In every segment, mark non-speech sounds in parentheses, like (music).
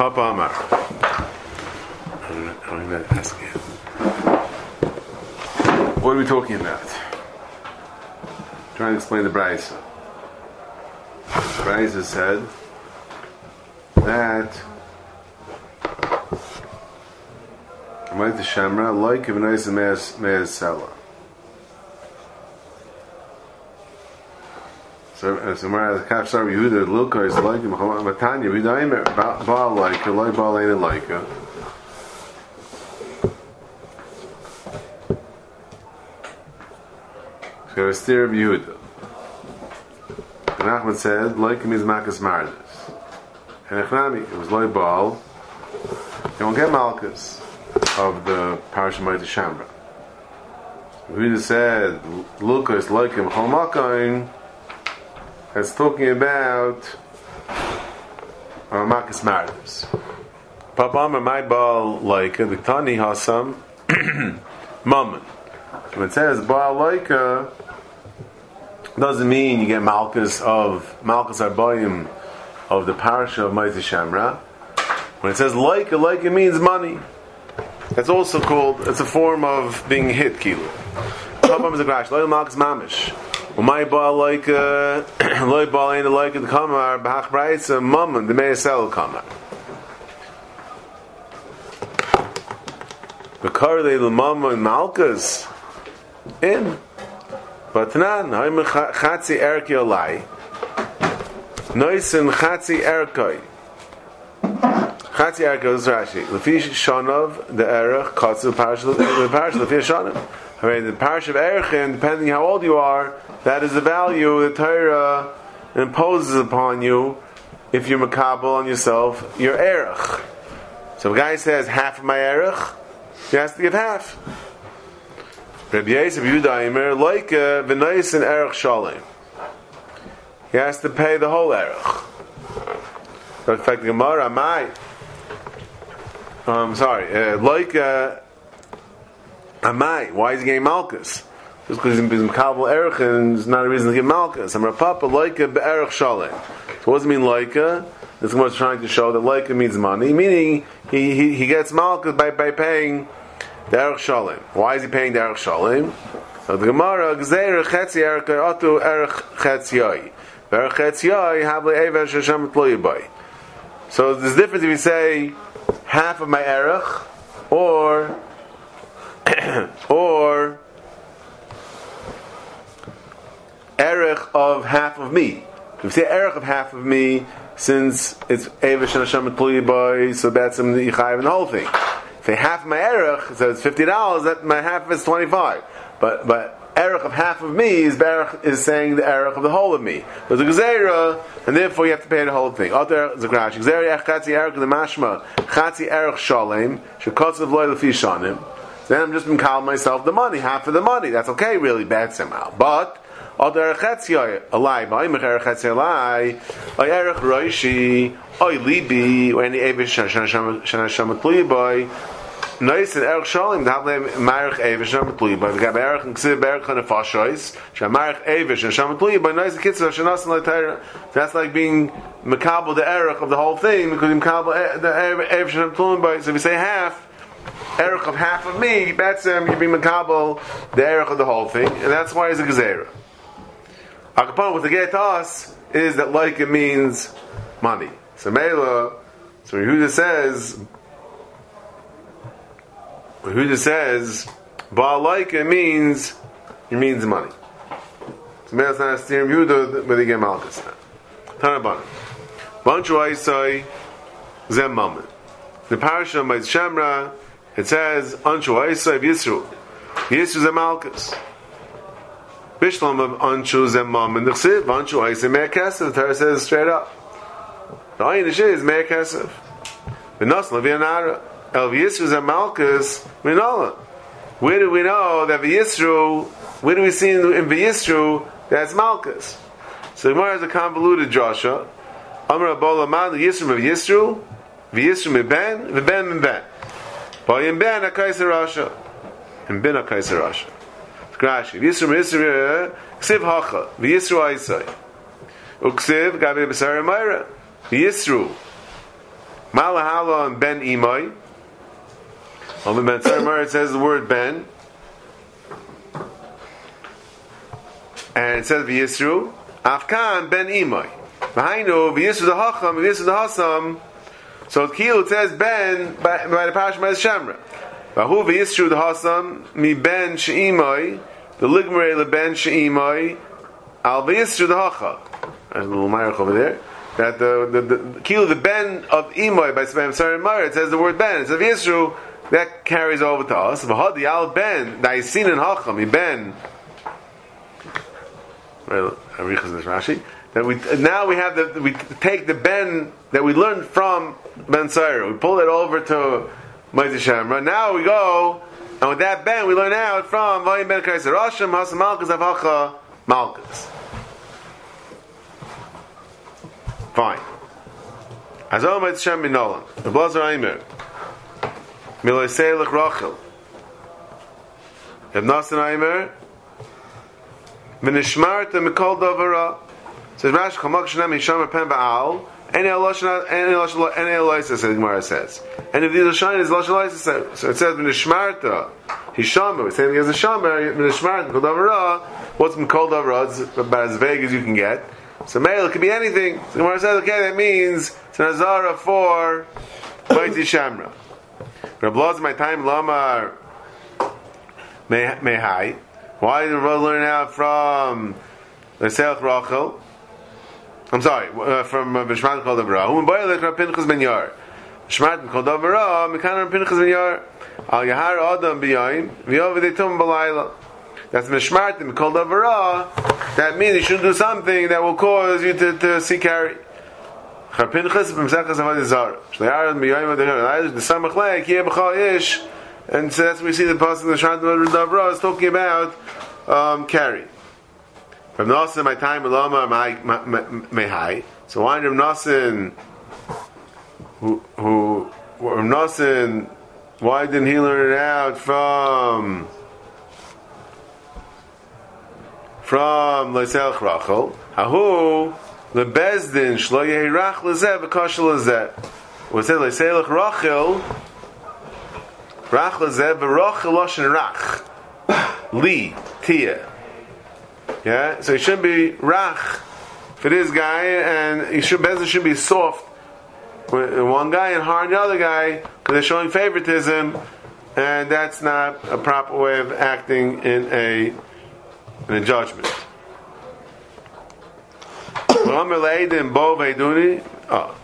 Papa Amar. I'm going to ask you. What are we talking about? trying to explain the Brisa. The Brisa said that Amayt the Shamra, like if nice Me'ez Sela. So, uh, so the Kaf Sar Yehuda Lilka is like him Matanya Vidaimer Baal like like Baal ain't like So it's theory of Yehuda. And Ahmed said like him is Makas Mardis. And Echnami it was like Baal. You won't get Malchus of the Parashah Ma'at Shambra. Yehuda said Lilka is like him Chalmakain that's talking about uh, Marcus Marius. Papama my ball like the Tani Hasam (clears throat) Mammon. When it says Baal Laika, doesn't mean you get Malchus of Malchus Arbayim of the parasha of Ma'at Shamra. When it says like, like it means money. That's also called, it's a form of being hit, Kilo. Papam is a crash. Laika Malchus Mamish. Umay ba like uh, (clears throat) loy ba in like the kamar bach braits a mum the may sell kamar. The car they the mum and malkas in but nan I'm khatsi erki alai. Nois in khatsi erkai. Erkai is Rashi. Lefi shanov the erach katsu parish the parish lefi shanov. I mean, the parish of Erchin, depending how old you are, that is the value the Torah imposes upon you if you're makabel on yourself, your erech. So if a guy says half of my erech, he has to give half. Rabbi Yosef Yudaimer, like v'nais and erech shalim. He has to pay the whole erech. So in fact, the Gemara, my, I'm sorry, uh, like uh, Amai, why is he getting Malchus? Just because he's Makabal Erech is not a reason to get Malchus. I'm Papa Laika Be'erech Shalem. So what does it mean Laika? This is trying to show that Laika means money, meaning he, he, he gets Malchus by, by paying the Erech. Why is he paying the Erech? So the Gemara, Gzeir Chetzi Erech Otu Erech Chetziyai. Erech Chetziyai, Havle Even Shashem Tloyibai. So there's a difference if you say half of my Erech, or (clears throat) or erech of half of me. If you say erech of half of me, since it's Evish and Hashem boy, so that's the Yichayiv and the whole thing. Say half of my erech, so it's fifty dollars. That my half is twenty five. But but erech of half of me is erech, is saying the erech of the whole of me. There's a gezerah, and therefore you have to pay the whole thing. Other zakrash gezerah ech chatzi erech the mashma chatzi erech shalem shekotzav loy lefi shanim. Then I'm just been calling myself the money, half of the money. That's okay, really bad somehow. But other chetzioi alai by mecher chetzioi alai oy erech roishi oy libi or any evish shana shana shama Nice and Erech Shalim to have them Marich Avish and Shamatluyi by the Gab Erech and Ksiv Erech and Fashois Shamarich Avish and Shamatluyi by Nice Kitzur Shanas and Leitayra that's like being Makabal the Erech of the whole thing because Makabal the Avish and Shamatluyi by so if you say half Erech of half of me, that's um, you be makabel the Erech of the whole thing, and that's why it's a gezerah. Akapon, what the get us is that like it means money. So Mela, so Yehuda says, Yehuda says, Baal like it means it means money. So Mela's not a steering Yehuda, but they get Malchus. Tanaban. Bunch of Isai, Zem Mammon. The parasha of Shamra it says, Anshu Aisav Yisru. Yisru Zemalkus. Bishlam of Anshu Zemam and the Chsiv, Anshu Aisav Me'akasev. The Torah says straight up. The Ayin is Me'akasev. V'nos Levianara. El Yisru Zemalkus Minala. Where do we know that Yisru, where do we see in, in Yisru that's Malkus? So the Gemara has a convoluted drasha. Amr Abola Man, the Yisru of Yisru, V'Yisru Meben, V'Ben Meben. Bayim ben a kaiser rasha. And ben a kaiser rasha. Grashi. Yisru Yisru Ksiv hacha. V'Yisru Aisai. Uksiv gabi b'sar Mayra. Yisru. Malahalon ben imoy. On the Metzar it says the word ben. And it says V'yisru. Afkan ben imoy. V'hainu v'yisru the hacham, v'yisru the hasam. So Kiel it says ben by, by the Pash Mez Shamra. Vahu v'yisru the hasam mi ben she'imoy. The ligmere le ben she'imoy. Al v'yisru the hacham. A little myrich over there that the the, the, the the ben of imoy by Sibam Sarim it says the word ben. It says Yisru that carries over to us. V'hadi al ben daisin and hacham ben. Well, this Rashi. That we now we have the we take the ben that we learned from Ben Saira. We pull it over to Moshe Shamra. Now we go and with that ben we learn out from Vayim Ben Kaiser Rashim Hasam Malchus Avacha Malchus. Fine. Azom et Shem Minolan. The Blazer Aimer. Miloi Seilach Rachel. Aimer. V'nishmarta mikol davara. Says Rash Chamak Shanam Hisham Pen Ba'al. Any says the Gemara says. And if these are shine is Elosh so it says V'nishmarta Hisham. We're saying has a Shamer V'nishmarta mikol davara. What's mikol davara? It's about as vague as you can get. So male could be anything. So Gemara says, okay, that means it's an azara for Baiti Shamra. Rab Loz, my time, Lamar Mehai. Why did Rab learn out from the Selch Rachel? I'm sorry, uh, from Bishmat called Avra. Who boy like Rab Pinchas ben Yar. Bishmat called Avra, Mekan Rab Pinchas ben Yar. Al Yahar Adam b'yayim, v'yov v'detum b'layla. That's mishmartim called avara. That means you should do something that will cause you to, to see carry. Charpinchas b'msechas avad zar. Shle'ar miyoyim adechar. The samach yeh b'chal. And so that's what we see the pasuk the Shantam Davra is talking about um, carry. From Nasin, my time Lama Mehai. So why Rav Nasin, who who Rav why didn't he learn it out from? from Leiselch Rachel, Hahu lebezdin shlo yeirach lezeh v'kashel lezeh. Was it Leiselch Rachel? Rach lezeh v'rachel loshen rach. Li tia. Yeah, so it shouldn't be rach for this guy, and he should bezdin should be soft. One guy and hard the other guy because they're showing favoritism, and that's not a proper way of acting in a in a judgment. Oh,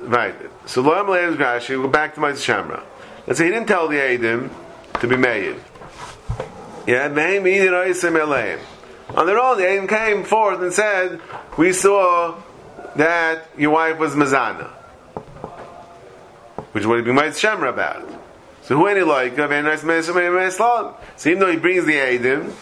right. So Loam Leidim Grashi, go back to my Shamra. Let's say he didn't tell the Eidim to be made. Yeah, On their own, the Eidim came forth and said, We saw that your wife was Mazana. Which would be my Shamra about. So who any like? So even though he brings the Eidim,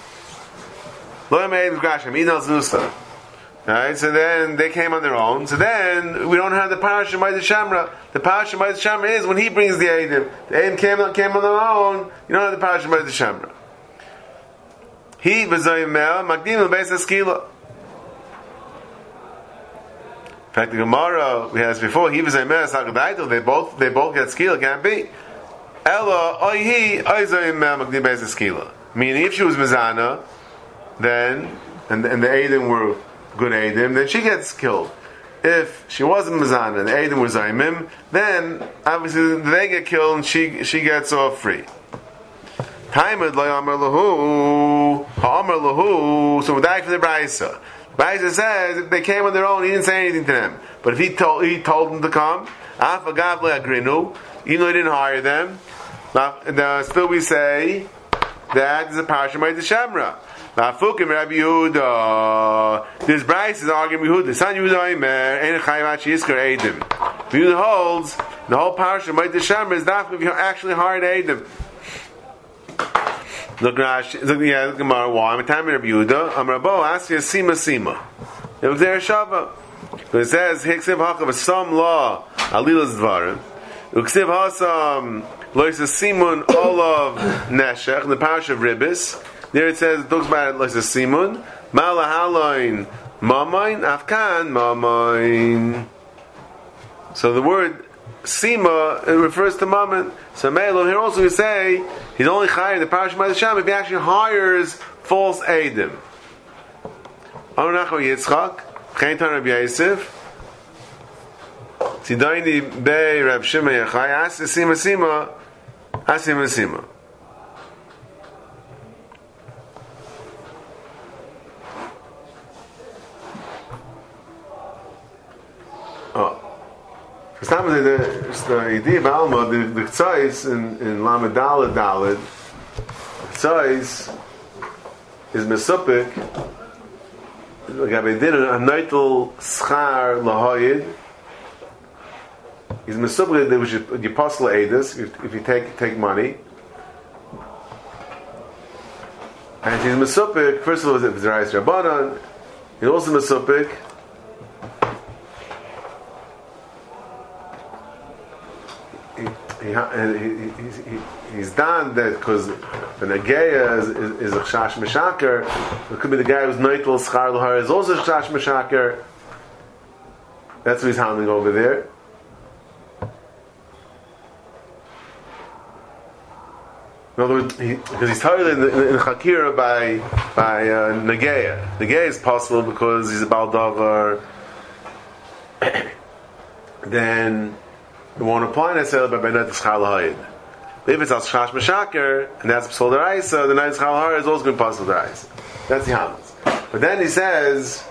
Right, so then they came on their own. So then we don't have the parasha by the shamra. The parasha by the shamra is when he brings the edim. The edim came, came on their own. You don't have the parasha by the shamra. He v'zoyimel magdim l'beis eskila. In fact, the Gemara we had before. He v'zoyimel sakadaito. They both they both get skila. Can't be. Ella oihi oizoyimel magdim beis eskila. Meaning, if she was mizana then, and, and the Adim were good Adim, then she gets killed. If she wasn't Mizana and the Adim were Zaimim, then obviously they get killed and she, she gets off free. Taimed lo amar lahu, ha'amar lahu, so we're for the Braisa. Braisa says if they came on their own, he didn't say anything to them. But if he told, he told them to come, afagav agrinu, even though he didn't hire them, now, still we say that is a parasha by the Shamra. Lafukim Rabbi Yehuda. This Bryce is arguing Yehuda. San Yehuda Aimer, Ein Chayim Achi Yiskar Eidim. Yehuda holds, the whole parasha, the Shem, is not if you actually hired Eidim. Look, Rashi, look, yeah, look, Gemara, why? I'm a time Rabbi Yehuda. I'm Rabbo, ask you, Sima Sima. It was there, Shava. But it says, Hiksiv Hakav, some law, Alilas Dvarim. Uksiv Hasam, um, Loisa Simun, Olav Neshech, the parish of Ribis. There it says, it talks about it like a simun. Malahaloin mamain, afkan mamain. So the word Sima, it refers to Mammon. So Melo, here also we say, he's only hiring the Parashah by the Shem if he actually hires false Eidim. Arunacho Yitzchak, Chaintan Rabbi Yosef, Tidaini Bey Rab Shimon Yachai, Asi Sima Sima, Asi Sima Stam the the idea of Alma the the in in Lamed Daled Daled. Tzais is mesupik I did a nightel schar lahoyed is mesupik that which the apostle edus if, if you take take money. And he's mesupik first of all it's the Rais Rabbanon he's also mesupik he, he, he, he's done that because the Nageya is, a Chash Meshaker. It could be the guy who's Noitel Schar Lahar is also a Chash Meshaker. That's what he's handling over there. In other words, because he's tired in, in, in Chakira by by uh, Nageya. Nageya is possible because he's a Baldavar. (coughs) then we won't apply necessarily by Benet Schal Hayid. If it's as Shash Meshaker, and that's Psal Deraisa, the Night Schal Hayid is also going to pass the Deraisa. That's the Hamas. But then he says,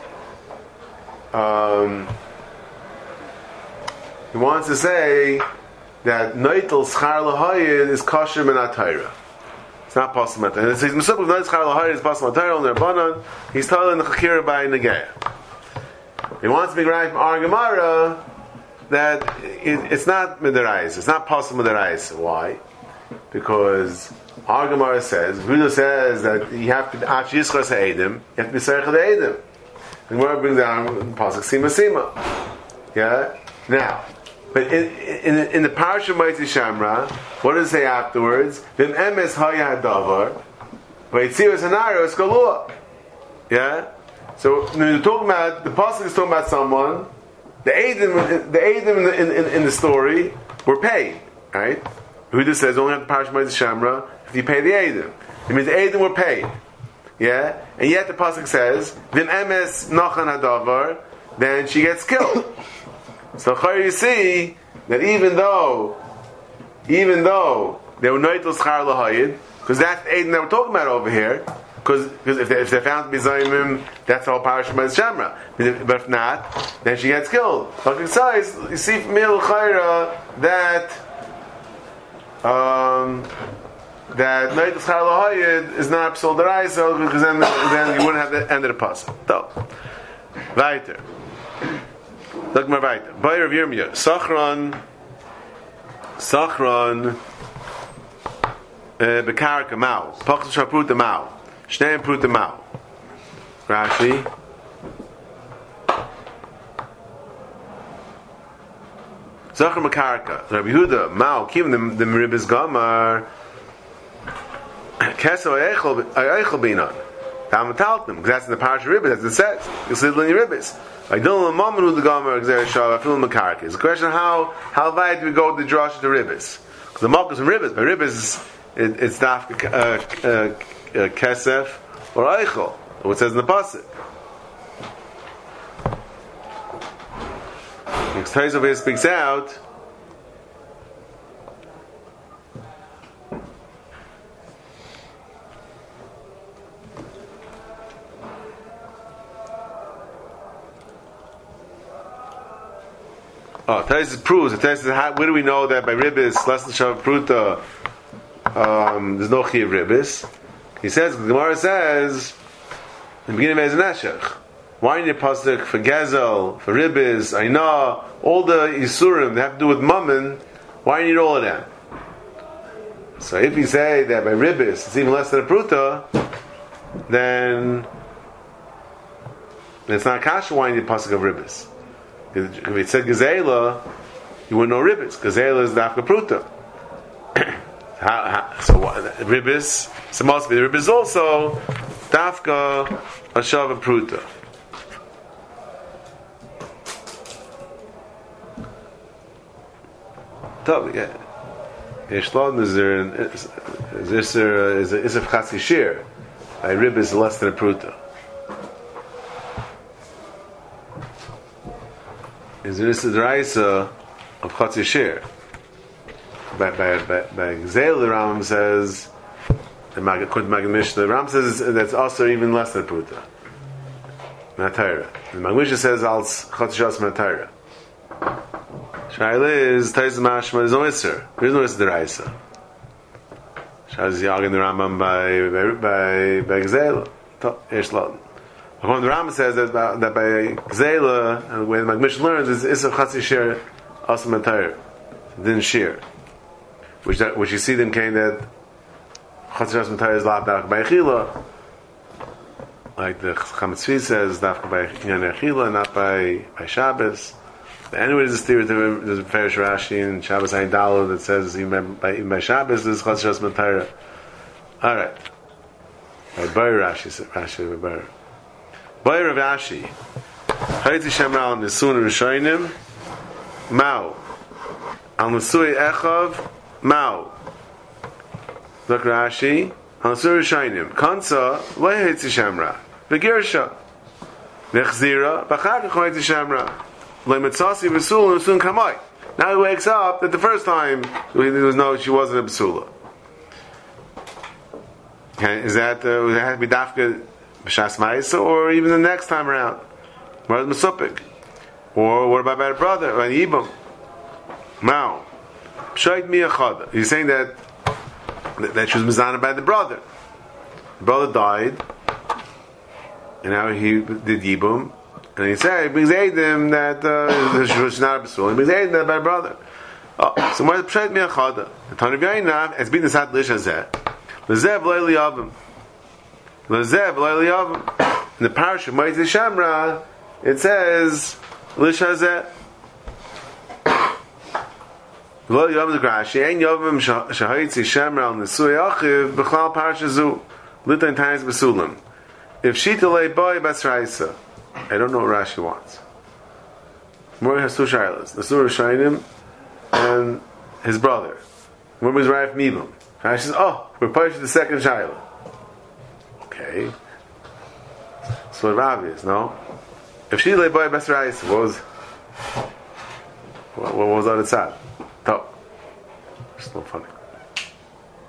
um, he wants to say that Noitel Schar Lahayid is kosher Menatayra. It's not possible. And it says, Mesubah of Noitel Schar Lahayid is possible Menatayra, and Rabbanon, he's telling the Chakira by Negea. He wants to be right from Argamara, that it, it's not midarais. It's not possible midarais. Why? Because our Gemara says, Buddha says that you have to ach yischas ha'edim, you have to be serich ha'edim. And Gemara brings down pasuk sima sima. Yeah. Now, but in, in, in the parasha Mighty Shamra, what does it say afterwards? Vim emes haya davar, v'yitziv hanaro eskalua. Yeah. So when you're talking about the pasuk is talking about someone the Adim, the Adim in the, in, in, the story were paid, right? Huda says only have to parish the Shamra if you pay the Adim. It means the Adim were paid. Yeah? And yet the Pasuk says, Vim emes nachan hadavar, then she gets killed. (coughs) so here you see that even though, even though they were noitel schar lahayid, because that's the Adim that we're talking about over here, because if, they, if they're found Zayimim, that's all parish by Shamra. But if not, then she gets killed. Besides, you see from Mil Chayra that um, that of Chal is not Psal Daraisa because then, then you wouldn't have the end of the puzzle. So, weiter. Look more weiter. Bayer of Yirmiyah. Sachron, Sachron, uh, Bekarka Mao. Pachel Shaprut the Mao. Shneim out. Rashi. Zachar Makarka. Rabbi Yehuda, Mao, Kim, the, Meribis Gamar. Keso Eichel Binan. Tam Taltim, because that's in the Parish of Ribbis, as it says. You see it in Ribbis. I don't know Mammon who the Gamar, Xer Shav, I feel Makarka. It's a question how, how wide do we go with the Drosh to Ribbis? Because the Malkus in Ribbis, but Ribbis, it, it's not, uh, uh, uh, kesef or eichel. What says in the pasuk. Next over here speaks out. Oh, Tais proves. Where do we know that by ribis, less than shav pruta, um, there's no chi of ribis? He says, the Gemara says, in the beginning of Ezra why need a pasuk for Gezel, for Ribis, Aina, all the Isurim that have to do with Mammon, why you need all of them? So if you say that by Ribis it's even less than a Pruta, then it's not Kasha, why need a pasuk of Ribis? If it said Gezela, you wouldn't know Ribis. Gezela is the Pruta. How, how, so what, ribis? So must be the ribis also dafka ashava pruta. Top, yeah. Yeshlon is there, is, is there, uh, is, is a chatzi shir. A rib is less than a pruta. Is there is the raisa of chatzi shir. By, by, by, by Gzel, the Ram says, the Mag, according to Magid the Ram says that's also even less than pruta. Natayra. The Magmisha says, als chatzi shas natayra. Shaila is Tais Mashma is no Isser. There is no Isser Deraisa. Shaz Yagin the Rambam by by by Gzela. Yesh Lot. According the Rambam says that by, that by Gzela and uh, the way the Magmish learns is Isser Chatzi Shir Asam Atayr. Din Shir. Which that, which you see them came that Atayr is Lav by Chila. Like the Chametz says, Dafka by Yan Chila, not by by Shabbos. Anyway, there's a theory, there's a Farish Rashi in Shabbos Ayin Dalu that says even by, even by Shabbos there's Chaz Shas Alright. By Bar Rashi, Rashi by Bar. Bar of Rashi. Hayt Shem Al Nisun Rishonim. Mao. Al Nisui Echav. Mao. Look Rashi. Al Nisui Rishonim. Kansa. Lo Hayt Shemra. Begirsha. Nechzira. Bachar Hayt Shemra. Now he wakes up that the first time there was she wasn't a. Is that uh, would have to be dafka b'shas or even the next time around? Masupik? Or what about my brother or ibum? Now, pshayit miyachada. He's saying that that she was mizana by the brother. The brother died, and now he did yibum, and he said, he brings Eidim that uh, was not a Basul. He brings Eidim that by brother. Oh, so what is Pshat Miachada? The Tanav Yainav has been Sat Lish Hazeh. Lezev Leili Avim. Lezev Leili Avim. In the parish of Moitzi Shamra, it says, Lish Hazeh. Lo Yom Grashi, Ein Yovim Shahayitzi Shamra al Nesui Achiv, B'chlal Parasha Zu, Litain Taiz Basulim. If Shita Lei Boy Basraisa, I don't know what Rashi wants. Mori has two shilas. The Surah Shainim and his brother. Mori is Raif Mibum. Rashi says, oh, we're punished the second shilah. Okay. Sort of obvious, no? If she lay boy best rice, what was what, what was on its side? Not funny.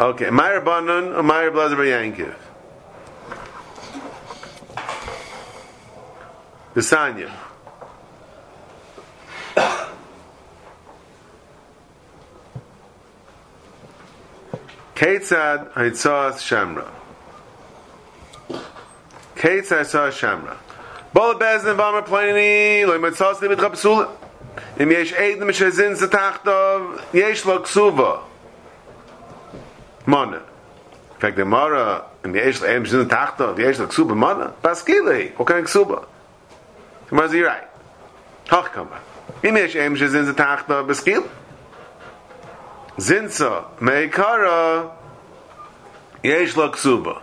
Okay, Meyer Banon or uh, Meyer Blazer Yankiv. the Sanya. Ketzad Hitzas Shamra. Ketzad Hitzas Shamra. Bola Bezdin Vama Pliny, Loy Mitzas Libit Chapsula. Im Yesh Eid Mishazin Zatachtov, Yesh Lo Ksuva. Mona. In fact, the Mara, im Yesh Lo Mishazin Zatachtov, Yesh Lo Ksuva Mona. Paskili. What kind of Ksuva? Was he right? Hochkammer. Im yesh em shezin ze tachta beskil. Zinsa meikara yesh lo ksuba.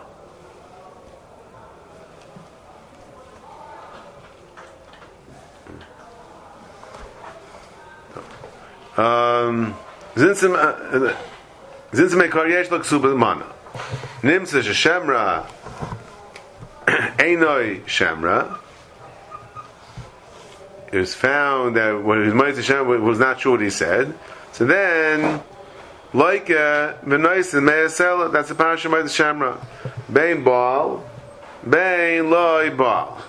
Um, zinsa zinsa meikara yesh lo ksuba mana. Nimsa shemra (clears throat) Einoi Shemra it was found that when his Ma'aseh Hashem was not sure what he said. So then, like V'nois and Me'asel, that's the parasha Ma'aseh Shemra. Bein Baal, Bein Loi Baal.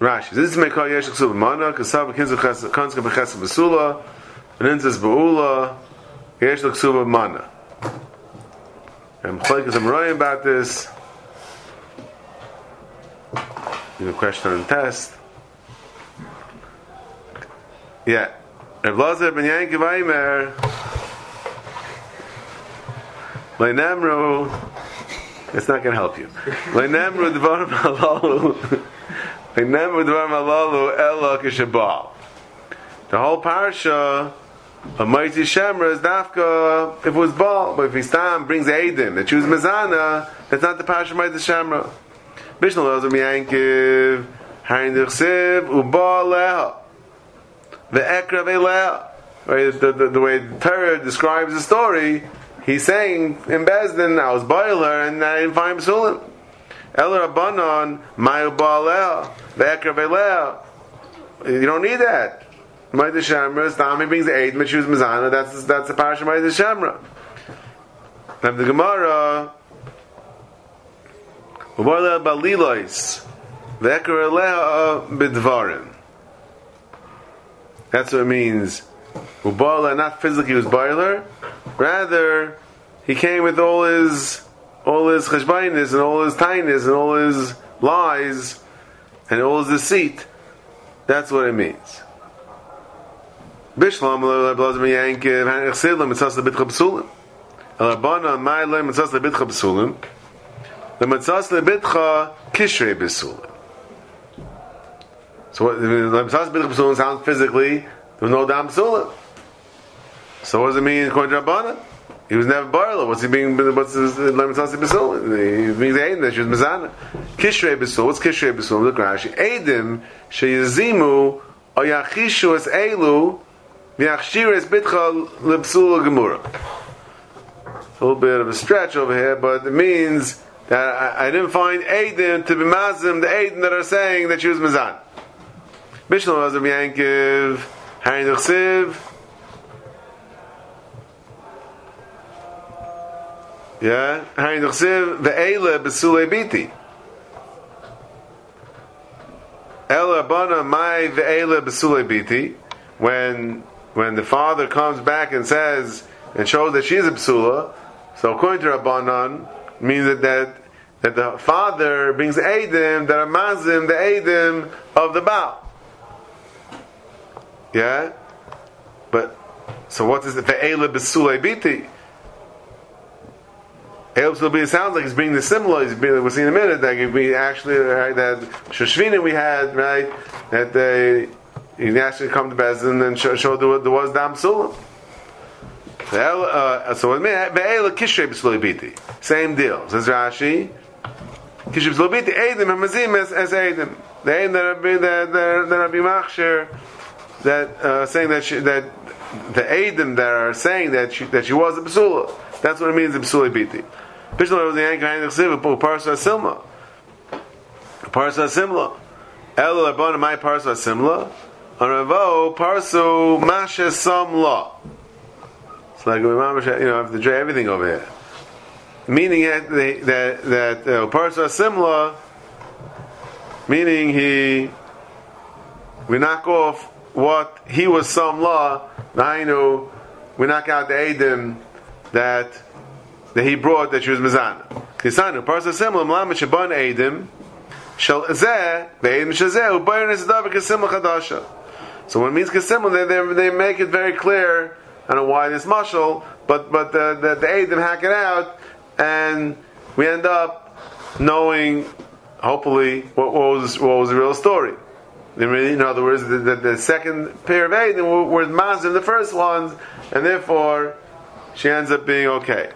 Rashi. This is Mekal Yeshik Suba Mana, Kasav Kinzu Kanska Bechesa Basula, Ninzas Baula, Yeshik Suba Mana. And I'm about this. You have a question on the test. Yeah. Rav Lazar ben Yankiv Aimer Leinemru It's not going to help you. Leinemru Dvarim Halalu (laughs) The whole parasha a mighty shemra is dafka if it was ball, but if he stam brings Aiden that chooses mezana, that's not the parasha mighty shemra. Mishnah Lozer Miyankiv Harin Dichsiv Uba Leha. Ve'ekra Ve'leha. Right, the, the, the way the Torah describes the story, he's saying in Bezdin, I was boiler and I didn't find Psulim. El Rabbanon, Mayu Ba'aleha, Ve'ekra Ve'leha. You don't need that. Ma'id Shamra, Stami brings the eight, Mechuz Mizana, that's, that's the parasha Ma'id Shamra. Now the Gemara, Ubarla Balilois, Ve'ekra Ve'leha uh, Bidvarim. That's what it means. Ubala, not physically was boiler, rather he came with all his all his cheshbainis and all his tiness and all his lies and all his deceit. That's what it means. Bishlam blazim yankiv han mitzas lebitcha b'sulim. Elabana ma'ilem mitzas lebitcha b'sulim. The mitzas lebitcha kishrei b'sulim. So what, the mitzas lebitcha b'sulim sounds physically, there was no dam b'sulim. So what does it mean according to Rabbana? He was never barla. What's he being? What's his lemitzasi besul? He means aiden that she was mezana. Kishrei besul. What's kishrei besul? Look Rashi. Adim sheyizimu oyachishu es elu v'yachshir es bitcha lebsul gemura. A little bit of a stretch over here, but it means that I, I didn't find adim to be mazim the adim that are saying that she was mezan. Mishnah was a Yankiv, Harin. Yeah, Harin Chsiv ve'ele besule biti. Ela bana mai ve'ele besule biti. When when the father comes back and says and shows that she's a psula, so according to Rabbanan, means that, that that the father brings Adim that are mazim the Adim of the Baal. Yeah, but so what is it? Ve'ele besule biti. It sounds like he's being the similar. He's being, we'll see in a minute that we actually right, that Shoshvina we had right that they he actually come to Bezdin and show, show there, there was Dam Sulam. Uh, so Ve'ela. Same deal. Says Rashi, Kishrei B'Sulibiti, Eidim Hamazim as, as. The Eidim that are that that are Machsher that uh, saying that she, that the Eidim that are saying that she, that she was a B'Sula. That's what it means in B'Sulibiti. Bishlam the Yank Hain Chsiv, Parsa Simla. Parsa Simla. El Labon, my Parsa Simla. On Ravo, Parsu Masha Samla. It's like you know, have to dray everything over here. Meaning that that that uh, Parsa Simla, meaning he we knock off what he was some law. Nainu, we knock out the Adim that that he brought that she was mizana. Kisanu parsa simla mlamet shaban edim shel zeh ve'edim ubayrin es davar kasimla chadasha. So when it means kasimla, they, they, they make it very clear. I don't know why this mushal, but but the the, the hack it out, and we end up knowing, hopefully, what, what was what was the real story. In other words, the, the, the second pair of edim were, were mazim the first ones, and therefore she ends up being okay.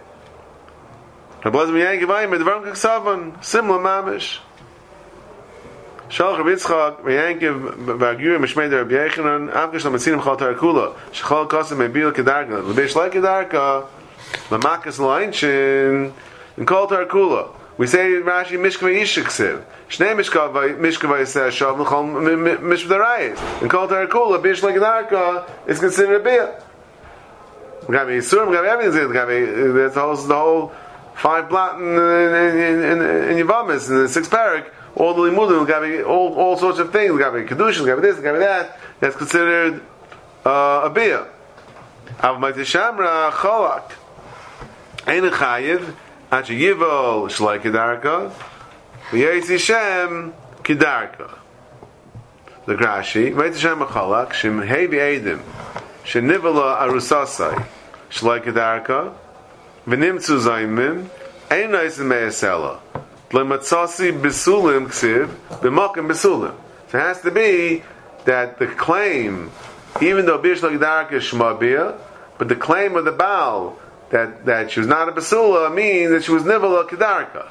Rabbi Lezer Yankiv Ayim, Dvarim Kaksavan, Simla Mamish. Shalach Rabbi Yitzchak, Yankiv Vagyu, Mishmei Der Rabbi Yechanan, Avgish Lamatzinim Chal Tarakula, Shechal Kosim Mebil Kedarka, Lebesh Lai Kedarka, Lamakas Lainchin, and Kol Tarakula. We say Rashi Mishkava Yishiksiv. Shnei Mishkava Mishkava Yiseh Shav L'chol Mishv Darayis. And Kol Tarakula, Besh Lai Kedarka, is considered a beer. We we have everything, we have that's the whole, the whole five blot in, in, in, in Yavamis, in the sixth parak, all the limudim, all, all sorts of things, Got gabi kedushin, gabi this, got gabi that, that's considered uh, a beer. Av shamra cholak. Ein chayiv, achi yivol shlai kedarka, v'yetzi shem kedarka. The Grashi, Hashem Cholak, Shem Hevi Edim, Shenivala Arusasai, Shlai Kedarka, v'nimtzu zaymin, ein noisim me'esela. Lematzasi besulim ksiv, b'makim besulim. So it has to be that the claim, even though Bish Lagdarka is Shmabia, but the claim of the Baal that, that she was not a Basula means that she was Nivala Kedarka.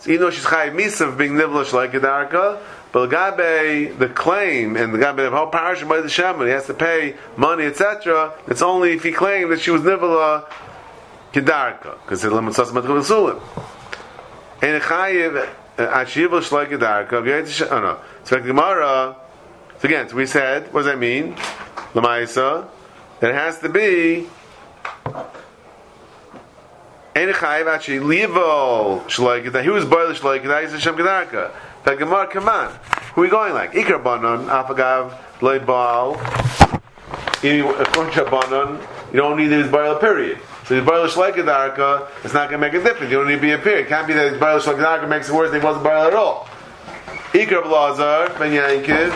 So even though she's chayiv misa being nivla like kedarka, but Gabe, the claim, and the Gabe, the whole parish by the Shem, he has to pay money, etc., it's only if he claimed that she was Nivela Kedarka, because uh, it's limit Sasmat Chasulim. And Chayiv, Ashiva Shlai Kedarka, oh no. So like Gemara, so again, so we said, what does that mean? Lamaisa, it has to be Ein Chayiv actually Levo Shlai Kedarka, he was Boile Shlai Kedarka, he's Hashem Kedarka. The Gemara, come on. Who are we going like? Ikar Banon, Afagav, Lay Baal. You don't need his Baal period. So the Baal Shlekadarka, it's not going to make a difference. You don't need to be a period. It can't be that his Baal Shlekadarka makes it worse than he wasn't Baal at all. Ikar Blazar, Ben Yankiv,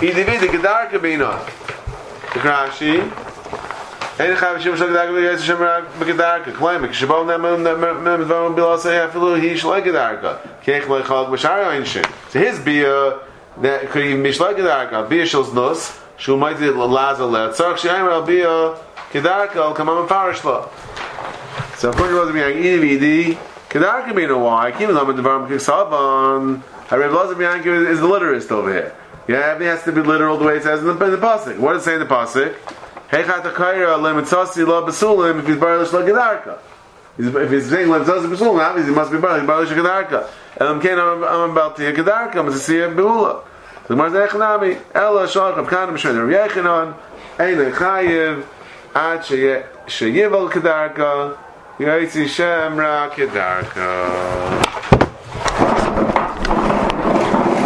Idividi Kedarka Bina. The Rashi, אין חייב שם של גדארקה ויש שם רק בגדארקה קליימק שבו נמם נמם דברים בלא say אפילו היא של גדארקה כיך לא יכול בשאר אינשן so his beer that could even be של גדארקה beer של נוס שהוא might be laza let so she am al beer גדארקה al come on farish lo so according to Rav Yang, Inividi, Kedarka made a Y, Kim Lamed Devarim Kisaban. Rav is the literist over here. Yeah, everything has to be literal the way it says in the, in the Pasuk. What does it say in the Pasuk? La Basulim if he's Barlish La If he's saying Lemitzasi Basulim, obviously he must be Barlish Barlish Kedarka. Elam Ken I'm about to Kedarka, I'm to see a Beula. The Marzeh Echnami, Ela Shalach of Kanam Yechanon, Ein Lechayev, Ad Al Yaitzi shem ra kedarka.